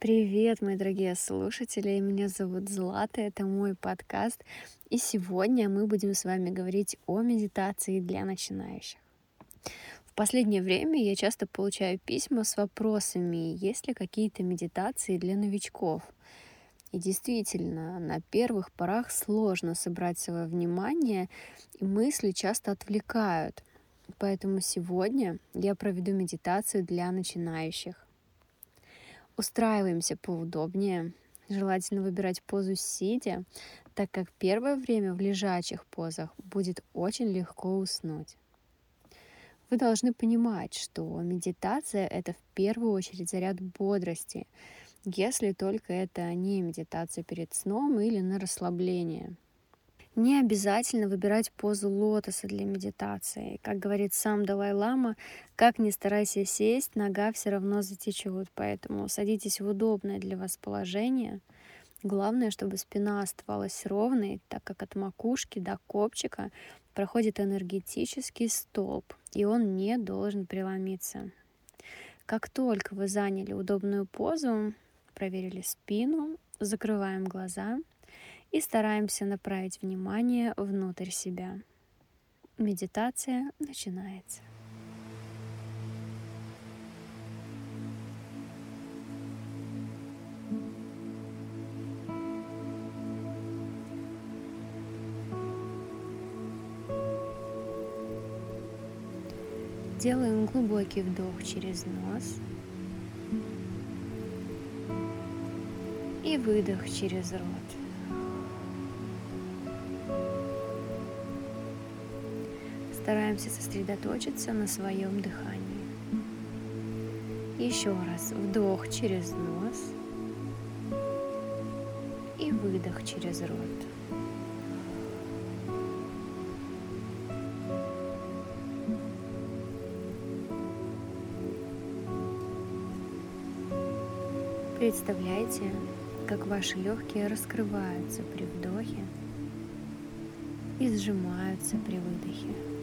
Привет, мои дорогие слушатели! Меня зовут Злата, это мой подкаст. И сегодня мы будем с вами говорить о медитации для начинающих. В последнее время я часто получаю письма с вопросами, есть ли какие-то медитации для новичков. И действительно, на первых порах сложно собрать свое внимание, и мысли часто отвлекают. Поэтому сегодня я проведу медитацию для начинающих. Устраиваемся поудобнее. Желательно выбирать позу сидя, так как первое время в лежачих позах будет очень легко уснуть. Вы должны понимать, что медитация — это в первую очередь заряд бодрости, если только это не медитация перед сном или на расслабление — не обязательно выбирать позу лотоса для медитации. Как говорит сам Далай-Лама, как ни старайся сесть, нога все равно затечет. Поэтому садитесь в удобное для вас положение. Главное, чтобы спина оставалась ровной, так как от макушки до копчика проходит энергетический столб, и он не должен преломиться. Как только вы заняли удобную позу, проверили спину, закрываем глаза — и стараемся направить внимание внутрь себя. Медитация начинается. Делаем глубокий вдох через нос и выдох через рот. Стараемся сосредоточиться на своем дыхании. Еще раз вдох через нос и выдох через рот. Представляйте, как ваши легкие раскрываются при вдохе и сжимаются при выдохе.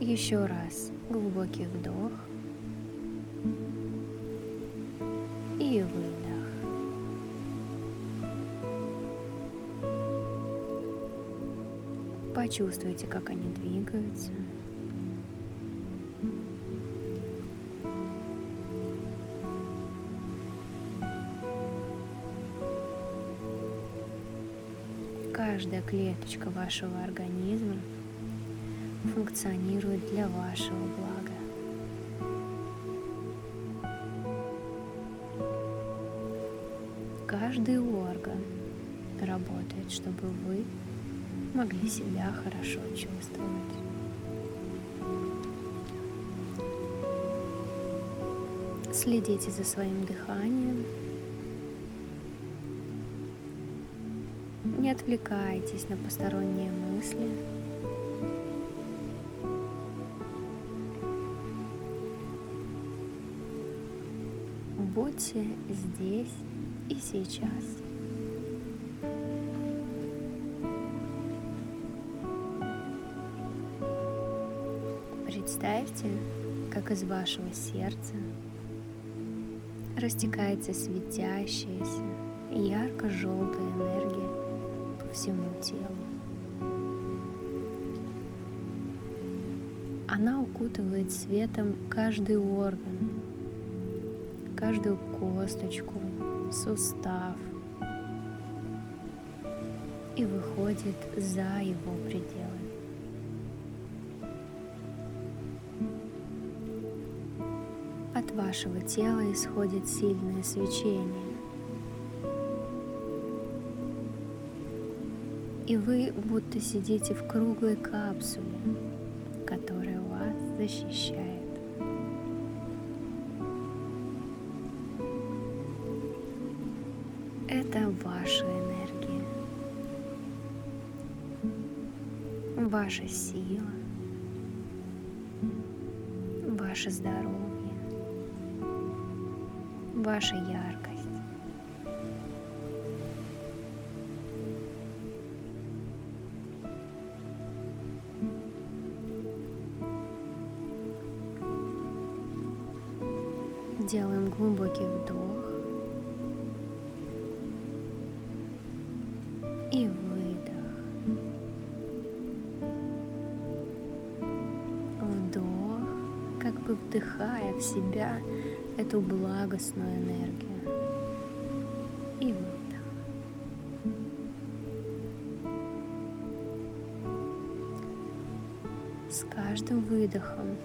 Еще раз глубокий вдох и выдох. Почувствуйте, как они двигаются. Каждая клеточка вашего организма функционирует для вашего блага. Каждый орган работает, чтобы вы могли себя хорошо чувствовать. Следите за своим дыханием. Отвлекайтесь на посторонние мысли. Будьте здесь и сейчас. Представьте, как из вашего сердца растекается светящаяся ярко-желтая энергия всему телу. Она укутывает светом каждый орган, каждую косточку, сустав и выходит за его пределы. От вашего тела исходит сильное свечение. И вы будто сидите в круглой капсуле, которая вас защищает. Это ваша энергия, ваша сила, ваше здоровье, ваша яркость. Делаем глубокий вдох и выдох. Вдох, как бы вдыхая в себя эту благостную энергию. И выдох. С каждым выдохом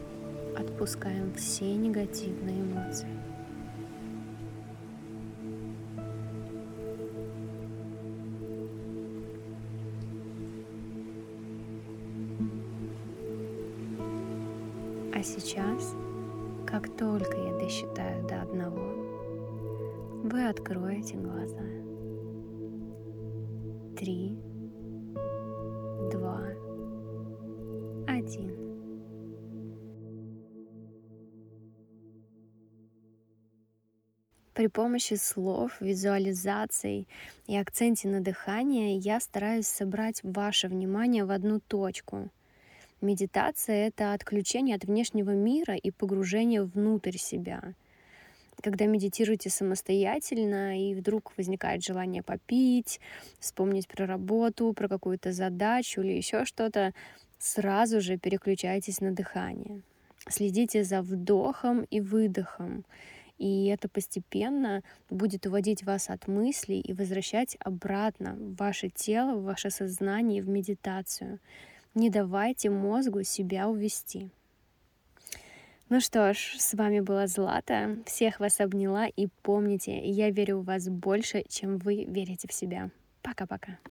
отпускаем все негативные эмоции. А сейчас, как только я досчитаю до одного, вы откроете глаза. Три, При помощи слов, визуализаций и акценте на дыхание я стараюсь собрать ваше внимание в одну точку. Медитация — это отключение от внешнего мира и погружение внутрь себя. Когда медитируете самостоятельно, и вдруг возникает желание попить, вспомнить про работу, про какую-то задачу или еще что-то, сразу же переключайтесь на дыхание. Следите за вдохом и выдохом. И это постепенно будет уводить вас от мыслей и возвращать обратно в ваше тело, в ваше сознание, в медитацию. Не давайте мозгу себя увести. Ну что ж, с вами была Злата. Всех вас обняла и помните, я верю в вас больше, чем вы верите в себя. Пока-пока.